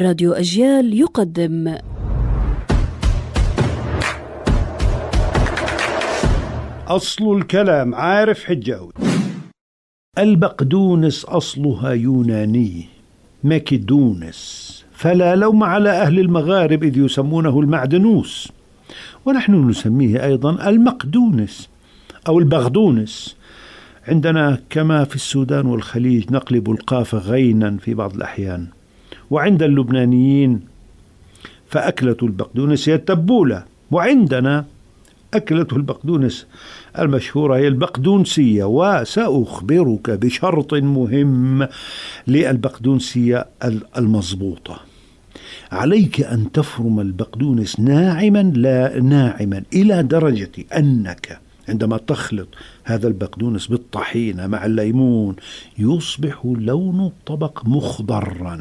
راديو أجيال يقدم. أصل الكلام عارف حجاوي البقدونس أصلها يوناني مكدونس. فلا لوم على أهل المغارب إذ يسمونه المعدنوس. ونحن نسميه أيضا المقدونس أو البغدونس. عندنا كما في السودان والخليج نقلب القاف غينا في بعض الأحيان. وعند اللبنانيين فأكلة البقدونس هي التبولة وعندنا أكلة البقدونس المشهورة هي البقدونسية وسأخبرك بشرط مهم للبقدونسية المضبوطة. عليك أن تفرم البقدونس ناعما لا ناعما إلى درجة أنك عندما تخلط هذا البقدونس بالطحينة مع الليمون يصبح لون الطبق مخضرا.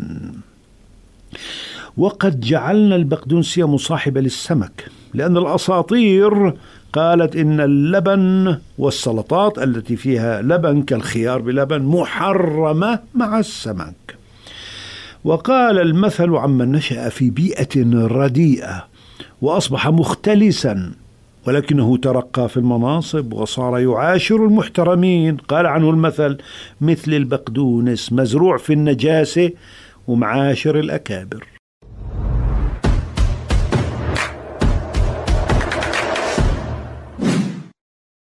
وقد جعلنا البقدونسية مصاحبة للسمك لأن الأساطير قالت إن اللبن والسلطات التي فيها لبن كالخيار بلبن محرمة مع السمك. وقال المثل عمن نشأ في بيئة رديئة وأصبح مختلسا ولكنه ترقى في المناصب وصار يعاشر المحترمين. قال عنه المثل مثل البقدونس مزروع في النجاسة ومعاشر الأكابر.